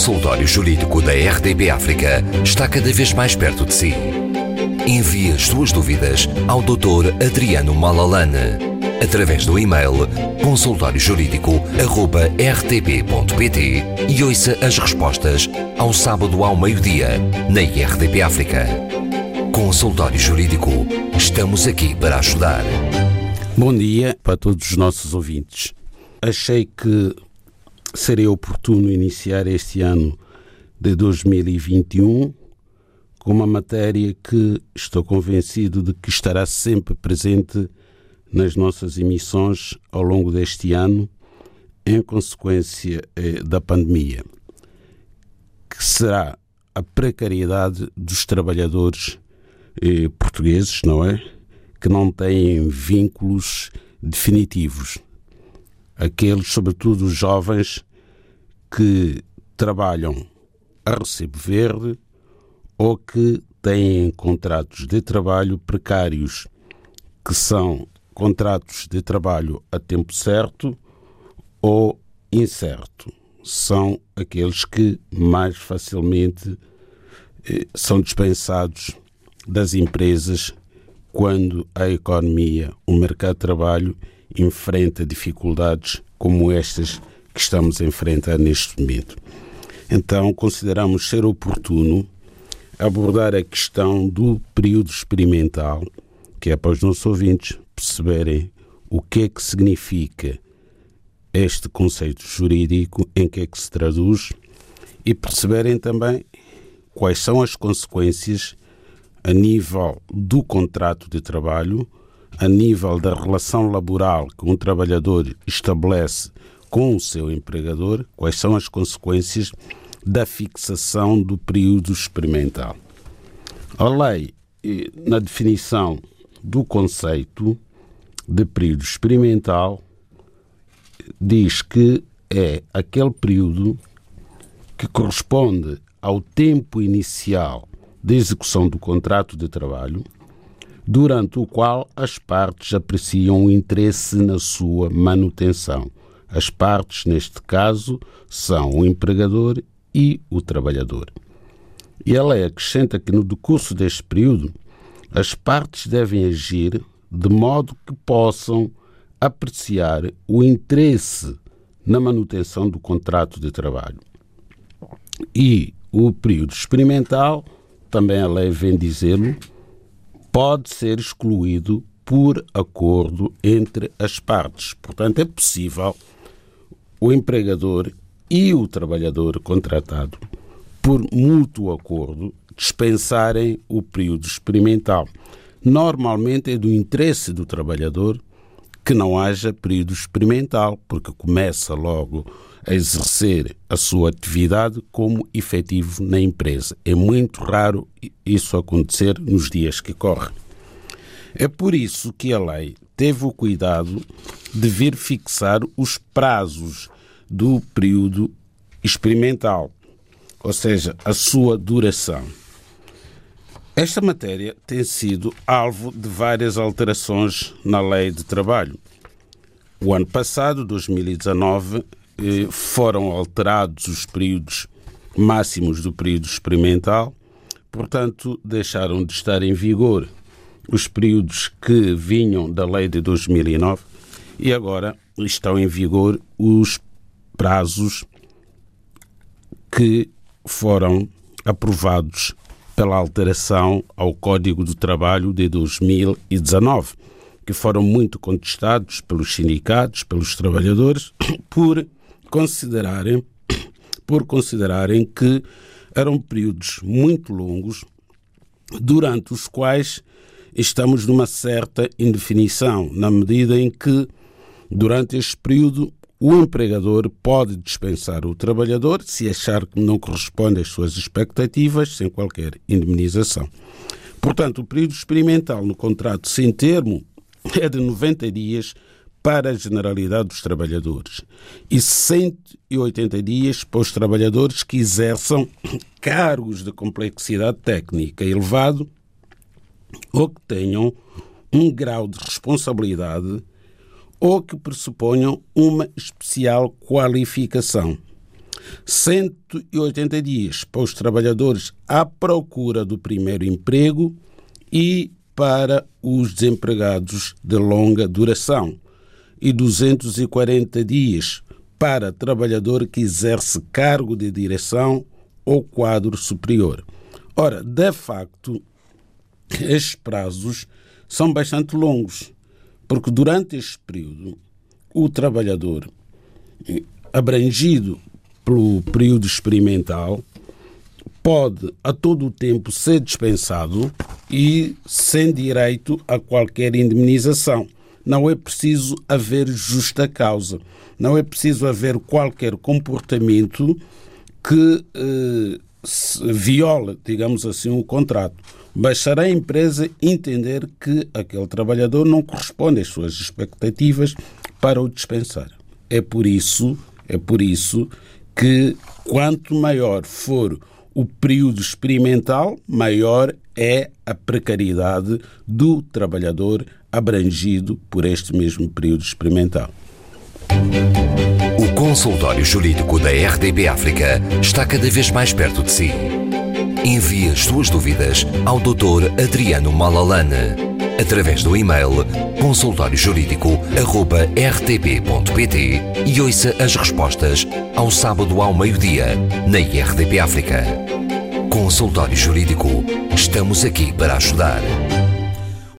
consultório jurídico da RDB África está cada vez mais perto de si. Envie as suas dúvidas ao Dr. Adriano Malalane através do e-mail consultóriojurídico.rtp.pt e ouça as respostas ao sábado ao meio-dia na RDP África. Consultório Jurídico. Estamos aqui para ajudar. Bom dia para todos os nossos ouvintes. Achei que seria oportuno iniciar este ano de 2021 com uma matéria que estou convencido de que estará sempre presente nas nossas emissões ao longo deste ano, em consequência eh, da pandemia, que será a precariedade dos trabalhadores eh, portugueses, não é? Que não têm vínculos definitivos aqueles, sobretudo os jovens, que trabalham a recibo verde ou que têm contratos de trabalho precários, que são contratos de trabalho a tempo certo ou incerto. São aqueles que mais facilmente eh, são dispensados das empresas quando a economia, o mercado de trabalho enfrenta dificuldades como estas que estamos a enfrentar neste momento. Então, consideramos ser oportuno abordar a questão do período experimental, que é para os nossos ouvintes perceberem o que é que significa este conceito jurídico, em que é que se traduz e perceberem também quais são as consequências a nível do contrato de trabalho a nível da relação laboral que um trabalhador estabelece com o seu empregador, quais são as consequências da fixação do período experimental. A lei, na definição do conceito de período experimental, diz que é aquele período que corresponde ao tempo inicial de execução do contrato de trabalho durante o qual as partes apreciam o interesse na sua manutenção. As partes, neste caso, são o empregador e o trabalhador. E a lei acrescenta que no decurso deste período as partes devem agir de modo que possam apreciar o interesse na manutenção do contrato de trabalho. E o período experimental, também a lei vem dizê-lo, pode ser excluído por acordo entre as partes. Portanto, é possível o empregador e o trabalhador contratado, por mútuo acordo, dispensarem o período experimental. Normalmente é do interesse do trabalhador que não haja período experimental, porque começa logo a exercer a sua atividade como efetivo na empresa. É muito raro isso acontecer nos dias que correm. É por isso que a lei teve o cuidado de vir fixar os prazos do período experimental, ou seja, a sua duração. Esta matéria tem sido alvo de várias alterações na lei de trabalho. O ano passado, 2019, eh, foram alterados os períodos máximos do período experimental, portanto, deixaram de estar em vigor os períodos que vinham da lei de 2009 e agora estão em vigor os prazos que foram aprovados pela alteração ao Código do Trabalho de 2019, que foram muito contestados pelos sindicatos, pelos trabalhadores, por considerarem, por considerarem que eram períodos muito longos, durante os quais estamos numa certa indefinição, na medida em que, durante este período, o empregador pode dispensar o trabalhador se achar que não corresponde às suas expectativas, sem qualquer indemnização. Portanto, o período experimental no contrato sem termo é de 90 dias para a generalidade dos trabalhadores e 180 dias para os trabalhadores que exerçam cargos de complexidade técnica elevado ou que tenham um grau de responsabilidade ou que pressuponham uma especial qualificação. 180 dias para os trabalhadores à procura do primeiro emprego e para os desempregados de longa duração e 240 dias para trabalhador que exerce cargo de direção ou quadro superior. Ora, de facto, estes prazos são bastante longos, porque durante este período o trabalhador abrangido pelo período experimental pode a todo o tempo ser dispensado e sem direito a qualquer indemnização. Não é preciso haver justa causa, não é preciso haver qualquer comportamento que eh, viola, digamos assim, o contrato. Bastará a empresa entender que aquele trabalhador não corresponde às suas expectativas para o dispensar. É por isso, é por isso que quanto maior for o período experimental, maior é a precariedade do trabalhador abrangido por este mesmo período experimental. Consultório jurídico da RDB África está cada vez mais perto de si. Envie as suas dúvidas ao Dr. Adriano Malalane através do e-mail consultóriojurídico.rtp.pt e ouça as respostas ao sábado ao meio-dia na IRTP África. Consultório Jurídico. Estamos aqui para ajudar.